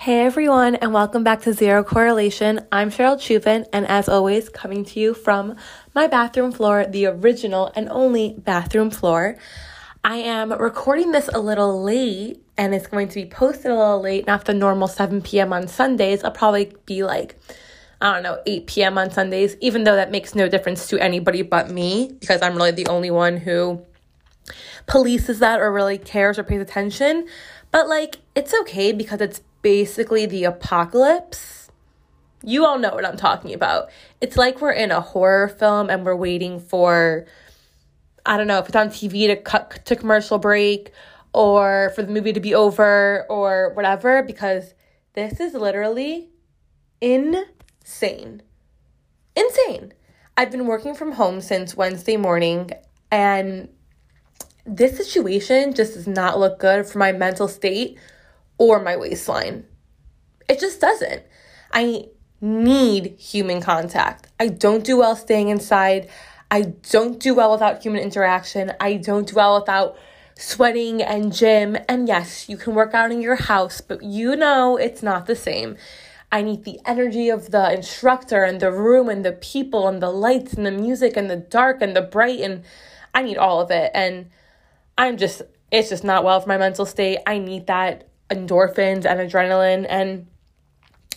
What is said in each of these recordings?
Hey everyone, and welcome back to Zero Correlation. I'm Cheryl Chupin, and as always, coming to you from my bathroom floor, the original and only bathroom floor. I am recording this a little late, and it's going to be posted a little late, not the normal 7 p.m. on Sundays. I'll probably be like, I don't know, 8 p.m. on Sundays, even though that makes no difference to anybody but me, because I'm really the only one who polices that or really cares or pays attention. But like, it's okay because it's basically the apocalypse. You all know what I'm talking about. It's like we're in a horror film and we're waiting for, I don't know, if it's on TV to cut to commercial break or for the movie to be over or whatever, because this is literally insane. Insane. I've been working from home since Wednesday morning and this situation just does not look good for my mental state or my waistline. It just doesn't. I need human contact. I don't do well staying inside. I don't do well without human interaction. I don't do well without sweating and gym. And yes, you can work out in your house, but you know it's not the same. I need the energy of the instructor and the room and the people and the lights and the music and the dark and the bright and I need all of it. And I'm just, it's just not well for my mental state. I need that endorphins and adrenaline and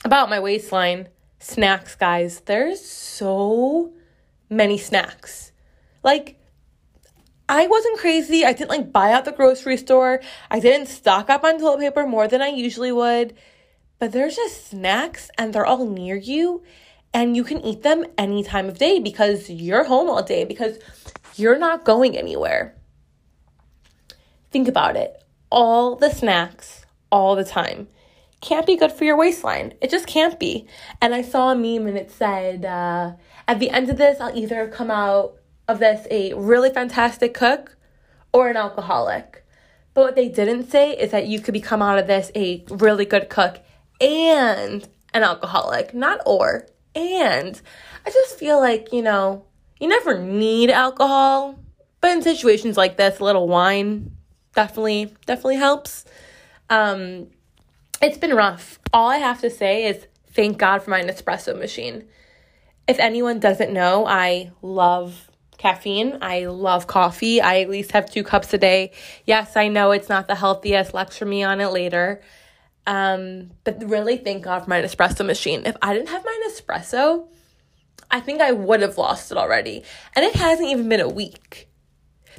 about my waistline snacks guys there's so many snacks like I wasn't crazy. I didn't like buy out the grocery store. I didn't stock up on toilet paper more than I usually would. But there's just snacks and they're all near you and you can eat them any time of day because you're home all day because you're not going anywhere. Think about it. All the snacks all the time can't be good for your waistline. It just can't be. And I saw a meme and it said, uh, at the end of this, I'll either come out of this a really fantastic cook or an alcoholic. But what they didn't say is that you could become out of this a really good cook and an alcoholic, not or, and. I just feel like, you know, you never need alcohol, but in situations like this, a little wine definitely, definitely helps. Um, it's been rough. All I have to say is thank God for my Nespresso machine. If anyone doesn't know, I love caffeine. I love coffee. I at least have two cups a day. Yes, I know it's not the healthiest. Lecture me on it later. Um, but really, thank God for my Nespresso machine. If I didn't have my Nespresso, I think I would have lost it already. And it hasn't even been a week.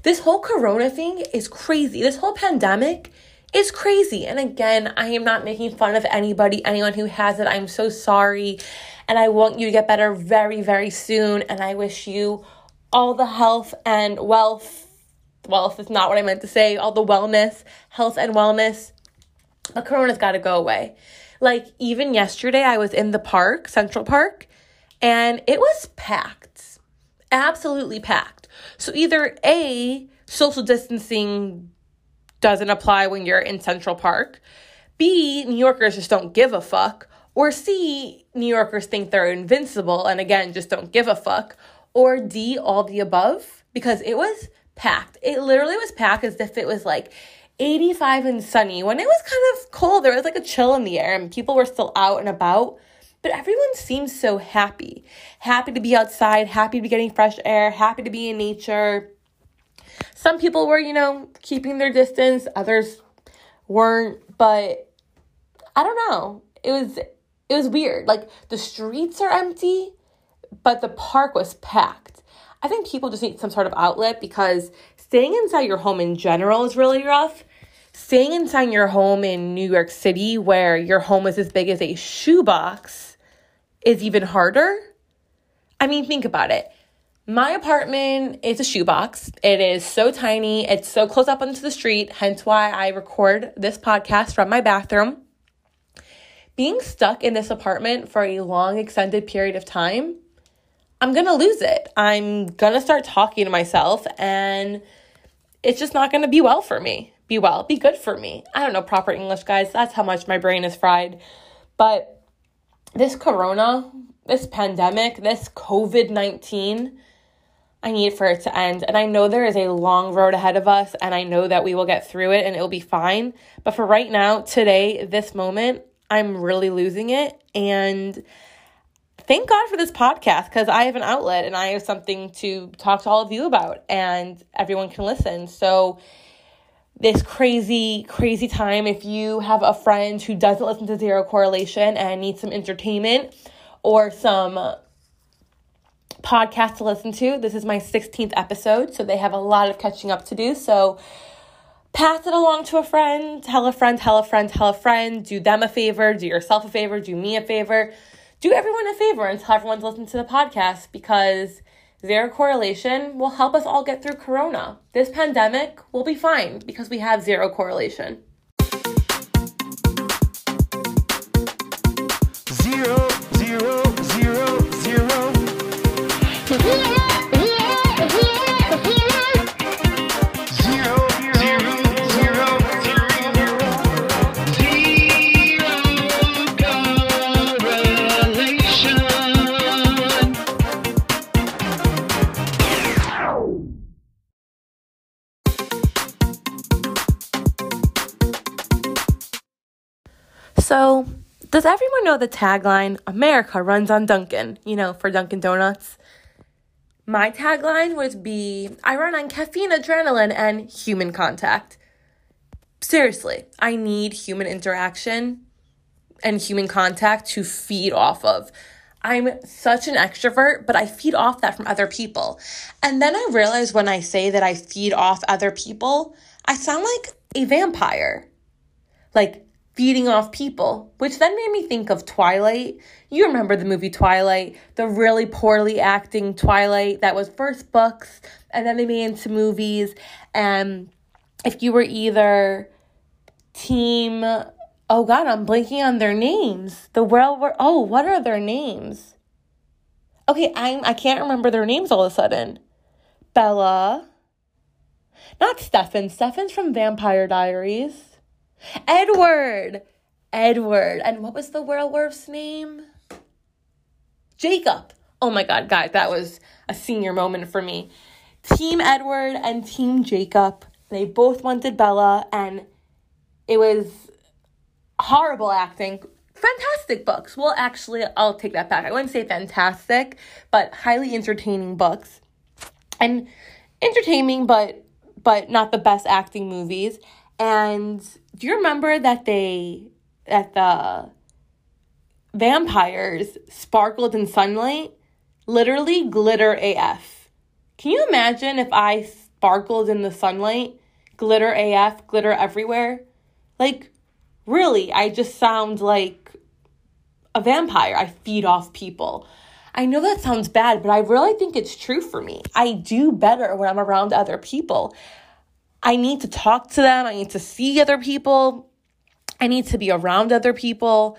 This whole corona thing is crazy. This whole pandemic is crazy. And again, I am not making fun of anybody, anyone who has it. I'm so sorry. And I want you to get better very, very soon. And I wish you all the health and wealth. Wealth is not what I meant to say. All the wellness, health and wellness. But Corona's got to go away. Like, even yesterday, I was in the park, Central Park, and it was packed. Absolutely packed. So, either A, social distancing doesn't apply when you're in Central Park. B, New Yorkers just don't give a fuck. Or C, New Yorkers think they're invincible and again just don't give a fuck. Or D, all the above, because it was packed. It literally was packed as if it was like 85 and sunny when it was kind of cold. There was like a chill in the air and people were still out and about. But everyone seems so happy. Happy to be outside, happy to be getting fresh air, happy to be in nature. Some people were, you know, keeping their distance, others weren't, but I don't know. It was it was weird. Like the streets are empty, but the park was packed. I think people just need some sort of outlet because staying inside your home in general is really rough. Staying inside your home in New York City, where your home is as big as a shoebox, is even harder. I mean, think about it. My apartment is a shoebox. It is so tiny. It's so close up onto the street, hence why I record this podcast from my bathroom. Being stuck in this apartment for a long, extended period of time, I'm gonna lose it. I'm gonna start talking to myself, and it's just not gonna be well for me. Be well, be good for me. I don't know proper English, guys. That's how much my brain is fried. But this corona, this pandemic, this COVID 19, I need for it to end. And I know there is a long road ahead of us, and I know that we will get through it and it will be fine. But for right now, today, this moment, I'm really losing it. And thank God for this podcast because I have an outlet and I have something to talk to all of you about, and everyone can listen. So, this crazy, crazy time, if you have a friend who doesn't listen to Zero Correlation and needs some entertainment or some podcast to listen to, this is my 16th episode, so they have a lot of catching up to do. So, pass it along to a friend, tell a friend, tell a friend, tell a friend, do them a favor, do yourself a favor, do me a favor do everyone a favor and tell everyone to listen to the podcast because zero correlation will help us all get through corona. This pandemic will be fine because we have zero correlation. Know the tagline, America runs on Dunkin', you know, for Dunkin' Donuts? My tagline would be, I run on caffeine, adrenaline, and human contact. Seriously, I need human interaction and human contact to feed off of. I'm such an extrovert, but I feed off that from other people. And then I realize when I say that I feed off other people, I sound like a vampire. Like, feeding off people, which then made me think of Twilight. You remember the movie Twilight, the really poorly acting Twilight that was first books and then they made into movies. And if you were either team, oh God, I'm blanking on their names. The world were, oh, what are their names? Okay, I'm, I can't remember their names all of a sudden. Bella. Not Stefan. Stefan's from Vampire Diaries. Edward. Edward. And what was the werewolf's name? Jacob. Oh my God, guys, that was a senior moment for me. Team Edward and Team Jacob, they both wanted Bella, and it was horrible acting. Fantastic books. Well, actually, I'll take that back. I wouldn't say fantastic, but highly entertaining books. And entertaining, but but not the best acting movies. And do you remember that they that the vampires sparkled in sunlight? Literally glitter AF. Can you imagine if I sparkled in the sunlight? Glitter AF, glitter everywhere? Like, really, I just sound like a vampire. I feed off people. I know that sounds bad, but I really think it's true for me. I do better when I'm around other people. I need to talk to them. I need to see other people. I need to be around other people.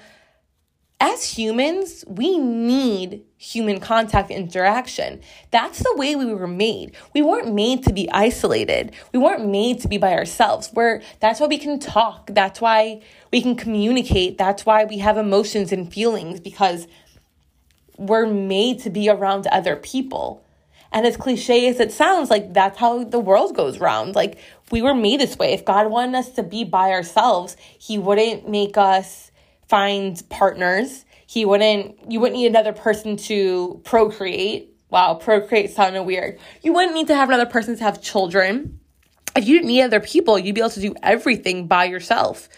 As humans, we need human contact interaction. That's the way we were made. We weren't made to be isolated. We weren't made to be by ourselves. We're, that's why we can talk. That's why we can communicate. That's why we have emotions and feelings because we're made to be around other people. And as cliche as it sounds, like that's how the world goes round. Like we were made this way. If God wanted us to be by ourselves, He wouldn't make us find partners. He wouldn't, you wouldn't need another person to procreate. Wow, procreate sounded weird. You wouldn't need to have another person to have children. If you didn't need other people, you'd be able to do everything by yourself.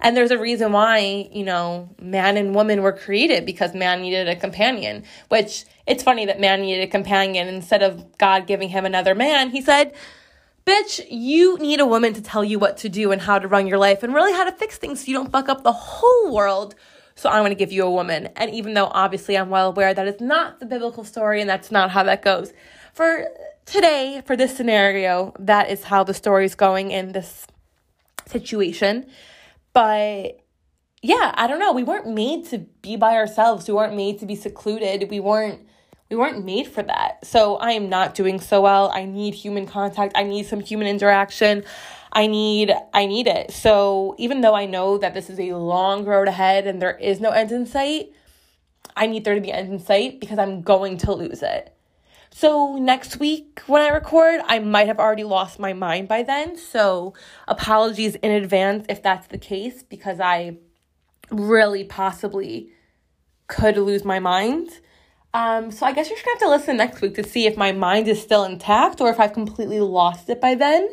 And there's a reason why, you know, man and woman were created because man needed a companion, which it's funny that man needed a companion. Instead of God giving him another man, he said, Bitch, you need a woman to tell you what to do and how to run your life and really how to fix things so you don't fuck up the whole world. So I'm going to give you a woman. And even though obviously I'm well aware that is not the biblical story and that's not how that goes, for today, for this scenario, that is how the story is going in this situation. But yeah, I don't know. We weren't made to be by ourselves. We weren't made to be secluded. We weren't we weren't made for that. So I am not doing so well. I need human contact. I need some human interaction. I need I need it. So even though I know that this is a long road ahead and there is no end in sight, I need there to be end in sight because I'm going to lose it. So next week when I record, I might have already lost my mind by then. So apologies in advance if that's the case because I really possibly could lose my mind. Um, so I guess you're just gonna have to listen next week to see if my mind is still intact or if I've completely lost it by then.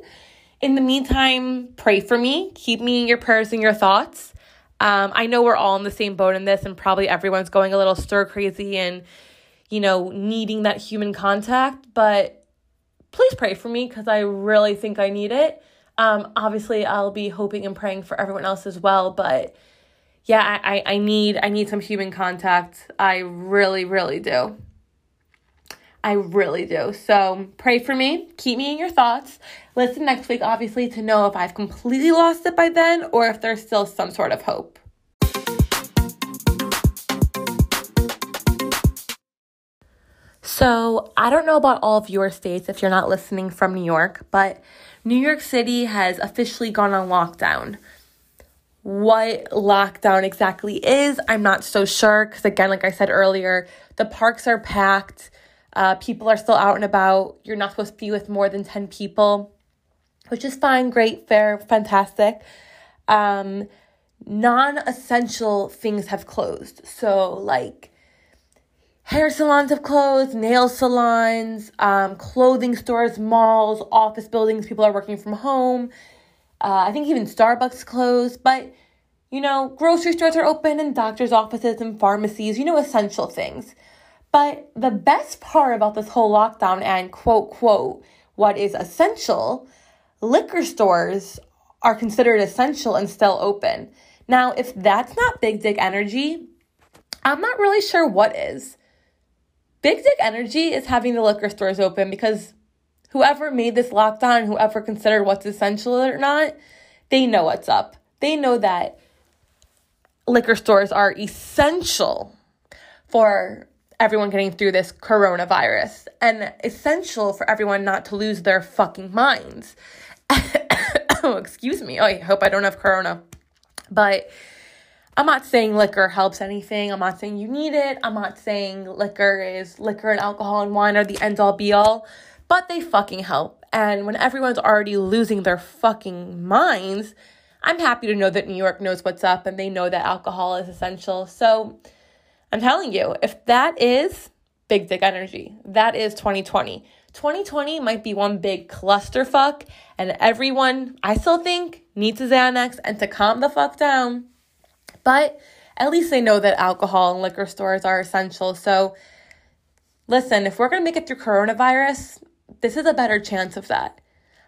In the meantime, pray for me. Keep me in your prayers and your thoughts. Um, I know we're all in the same boat in this, and probably everyone's going a little stir crazy and, you know, needing that human contact. But please pray for me because I really think I need it. Um, obviously, I'll be hoping and praying for everyone else as well. But yeah, I, I need I need some human contact. I really, really do. I really do. So pray for me. Keep me in your thoughts. Listen next week, obviously, to know if I've completely lost it by then or if there's still some sort of hope. So, I don't know about all of your states if you're not listening from New York, but New York City has officially gone on lockdown. What lockdown exactly is, I'm not so sure because, again, like I said earlier, the parks are packed, uh, people are still out and about. You're not supposed to be with more than 10 people, which is fine, great, fair, fantastic. Um, non essential things have closed. So, like, hair salons have closed, nail salons, um, clothing stores, malls, office buildings. People are working from home. Uh, I think even Starbucks closed, but you know, grocery stores are open and doctors' offices and pharmacies, you know, essential things. But the best part about this whole lockdown and quote, quote, what is essential, liquor stores are considered essential and still open. Now, if that's not big dick energy, I'm not really sure what is. Big dick energy is having the liquor stores open because whoever made this lockdown, whoever considered what's essential or not, they know what's up. They know that liquor stores are essential for everyone getting through this coronavirus and essential for everyone not to lose their fucking minds. oh, excuse me. Oh, I hope I don't have corona. But I'm not saying liquor helps anything. I'm not saying you need it. I'm not saying liquor is liquor and alcohol and wine are the end all be all but they fucking help. And when everyone's already losing their fucking minds, I'm happy to know that New York knows what's up and they know that alcohol is essential. So I'm telling you, if that is big dick energy, that is 2020. 2020 might be one big clusterfuck, and everyone, I still think, needs a Xanax and to calm the fuck down. But at least they know that alcohol and liquor stores are essential. So listen, if we're going to make it through coronavirus, this is a better chance of that.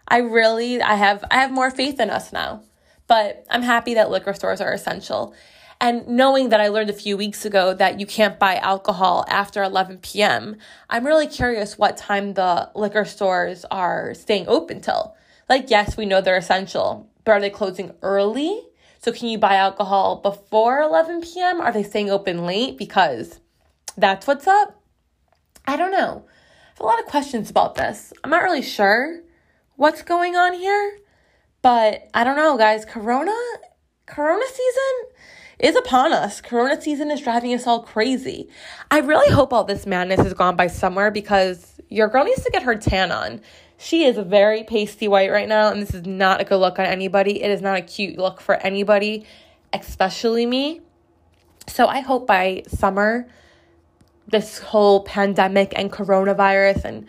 I really I have I have more faith in us now. But I'm happy that liquor stores are essential. And knowing that I learned a few weeks ago that you can't buy alcohol after 11 p.m., I'm really curious what time the liquor stores are staying open till. Like, yes, we know they're essential, but are they closing early? So, can you buy alcohol before 11 p.m.? Are they staying open late because that's what's up? I don't know have a lot of questions about this. I'm not really sure what's going on here, but I don't know, guys. Corona, Corona season is upon us. Corona season is driving us all crazy. I really hope all this madness has gone by somewhere because your girl needs to get her tan on. She is a very pasty white right now, and this is not a good look on anybody. It is not a cute look for anybody, especially me. So I hope by summer this whole pandemic and coronavirus. And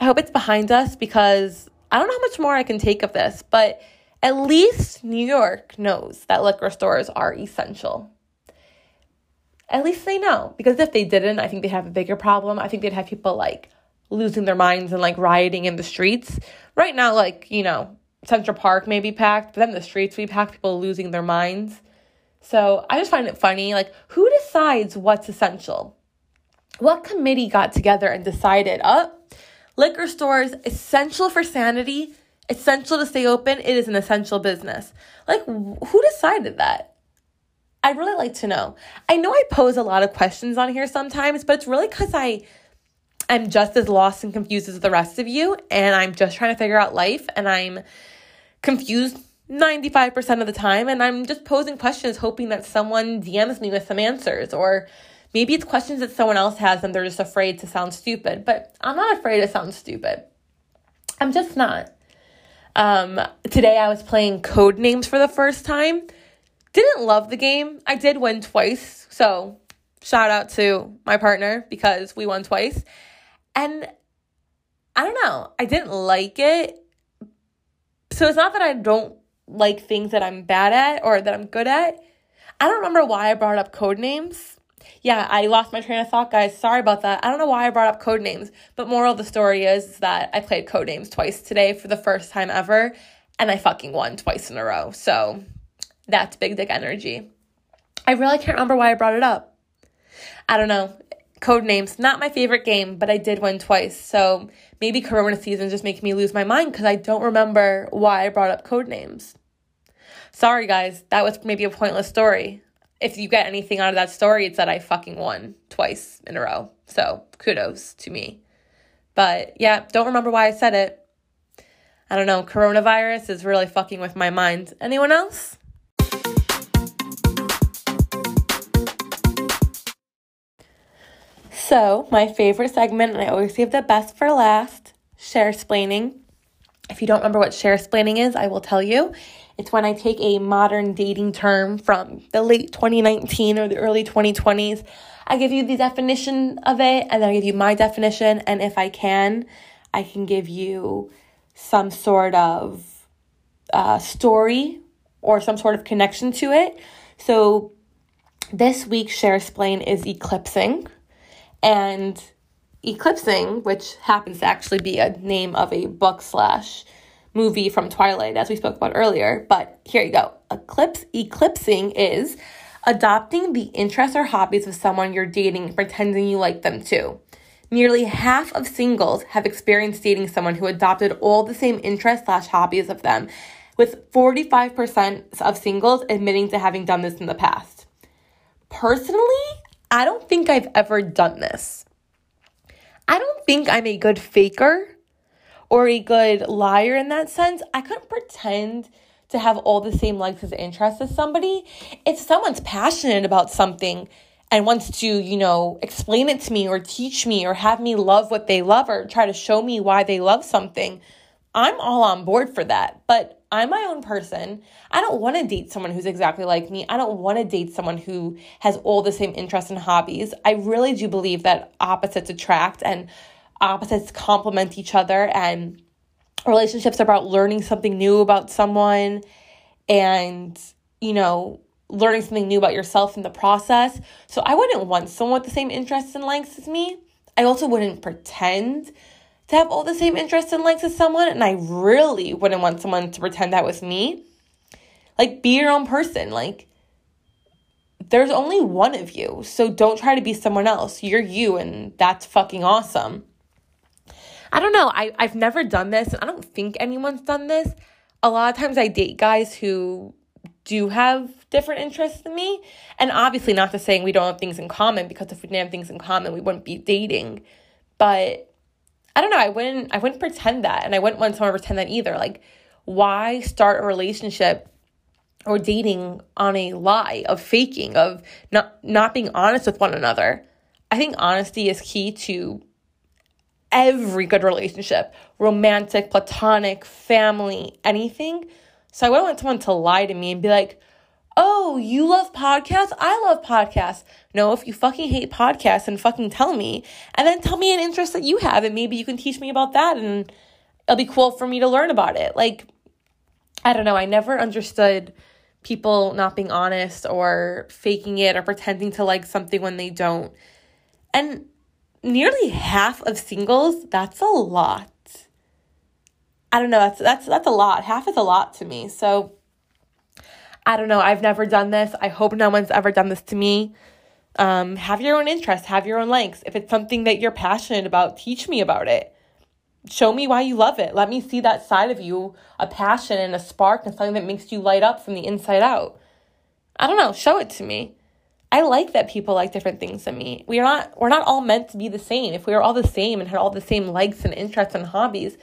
I hope it's behind us because I don't know how much more I can take of this, but at least New York knows that liquor stores are essential. At least they know. Because if they didn't, I think they'd have a bigger problem. I think they'd have people like losing their minds and like rioting in the streets. Right now, like, you know, Central Park may be packed, but then the streets be packed, people losing their minds. So I just find it funny. Like, who decides what's essential? what committee got together and decided, oh, liquor stores essential for sanity, essential to stay open, it is an essential business. Like, who decided that? I'd really like to know. I know I pose a lot of questions on here sometimes, but it's really because I am just as lost and confused as the rest of you, and I'm just trying to figure out life, and I'm confused 95% of the time, and I'm just posing questions hoping that someone DMs me with some answers or Maybe it's questions that someone else has and they're just afraid to sound stupid, but I'm not afraid to sound stupid. I'm just not. Um, today I was playing Codenames for the first time. Didn't love the game. I did win twice. So shout out to my partner because we won twice. And I don't know, I didn't like it. So it's not that I don't like things that I'm bad at or that I'm good at. I don't remember why I brought up Codenames. Yeah, I lost my train of thought, guys. Sorry about that. I don't know why I brought up Codenames, but moral of the story is that I played Codenames twice today for the first time ever, and I fucking won twice in a row. So that's big dick energy. I really can't remember why I brought it up. I don't know. Codenames, not my favorite game, but I did win twice. So maybe Corona season just making me lose my mind because I don't remember why I brought up Codenames. Sorry, guys, that was maybe a pointless story. If you get anything out of that story, it's that I fucking won twice in a row. So kudos to me. But yeah, don't remember why I said it. I don't know. Coronavirus is really fucking with my mind. Anyone else? So, my favorite segment, and I always save the best for last share splaining. If you don't remember what share splaining is, I will tell you. It's when I take a modern dating term from the late 2019 or the early 2020s. I give you the definition of it, and then I give you my definition. And if I can, I can give you some sort of uh, story or some sort of connection to it. So this week's share splain is eclipsing. And eclipsing, which happens to actually be a name of a book slash movie from Twilight, as we spoke about earlier. But here you go. Eclipse eclipsing is adopting the interests or hobbies of someone you're dating and pretending you like them too. Nearly half of singles have experienced dating someone who adopted all the same interests slash hobbies of them, with 45% of singles admitting to having done this in the past. Personally, I don't think I've ever done this. I don't think I'm a good faker or a good liar in that sense. I couldn't pretend to have all the same likes and interests as somebody. If someone's passionate about something and wants to, you know, explain it to me or teach me or have me love what they love or try to show me why they love something, I'm all on board for that. But I'm my own person. I don't want to date someone who's exactly like me. I don't want to date someone who has all the same interests and hobbies. I really do believe that opposites attract and opposites complement each other and relationships are about learning something new about someone and you know learning something new about yourself in the process so i wouldn't want someone with the same interests and likes as me i also wouldn't pretend to have all the same interests and likes as someone and i really wouldn't want someone to pretend that was me like be your own person like there's only one of you so don't try to be someone else you're you and that's fucking awesome I don't know. I, I've never done this. And I don't think anyone's done this. A lot of times I date guys who do have different interests than me. And obviously, not to saying we don't have things in common, because if we didn't have things in common, we wouldn't be dating. But I don't know. I wouldn't. I wouldn't pretend that, and I wouldn't want someone to pretend that either. Like, why start a relationship or dating on a lie of faking of not not being honest with one another? I think honesty is key to every good relationship romantic, platonic, family, anything. So I wouldn't want someone to lie to me and be like, oh, you love podcasts? I love podcasts. No, if you fucking hate podcasts, and fucking tell me. And then tell me an interest that you have, and maybe you can teach me about that, and it'll be cool for me to learn about it. Like, I don't know. I never understood people not being honest or faking it or pretending to like something when they don't. And nearly half of singles, that's a lot. I don't know, that's that's that's a lot. Half is a lot to me. So I don't know. I've never done this. I hope no one's ever done this to me. Um, have your own interests, have your own likes. If it's something that you're passionate about, teach me about it. Show me why you love it. Let me see that side of you, a passion and a spark and something that makes you light up from the inside out. I don't know, show it to me. I like that people like different things than me. We are not we're not all meant to be the same. If we were all the same and had all the same likes and interests and hobbies,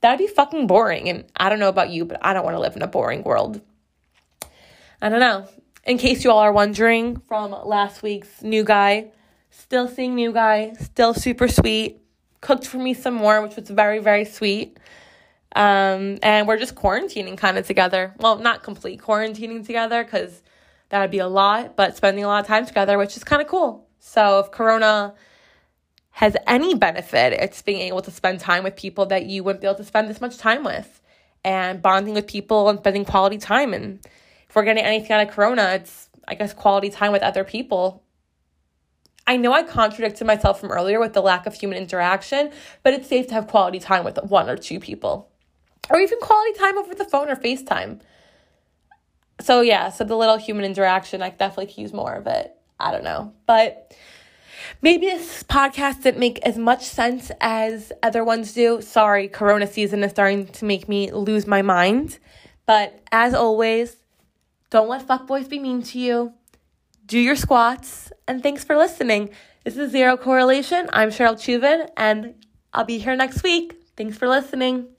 that'd be fucking boring. And I don't know about you, but I don't want to live in a boring world. I don't know. In case you all are wondering from last week's new guy, still seeing new guy, still super sweet. Cooked for me some more, which was very, very sweet. Um, and we're just quarantining kind of together. Well, not complete quarantining together because that would be a lot, but spending a lot of time together, which is kind of cool. So if Corona has any benefit, it's being able to spend time with people that you wouldn't be able to spend this much time with and bonding with people and spending quality time. And if we're getting anything out of Corona, it's, I guess, quality time with other people. I know I contradicted myself from earlier with the lack of human interaction, but it's safe to have quality time with one or two people, or even quality time over the phone or FaceTime. So, yeah, so the little human interaction, I definitely could use more of it. I don't know. But maybe this podcast didn't make as much sense as other ones do. Sorry, Corona season is starting to make me lose my mind. But as always, don't let fuckboys be mean to you. Do your squats. And thanks for listening. This is Zero Correlation. I'm Cheryl Chuvin, and I'll be here next week. Thanks for listening.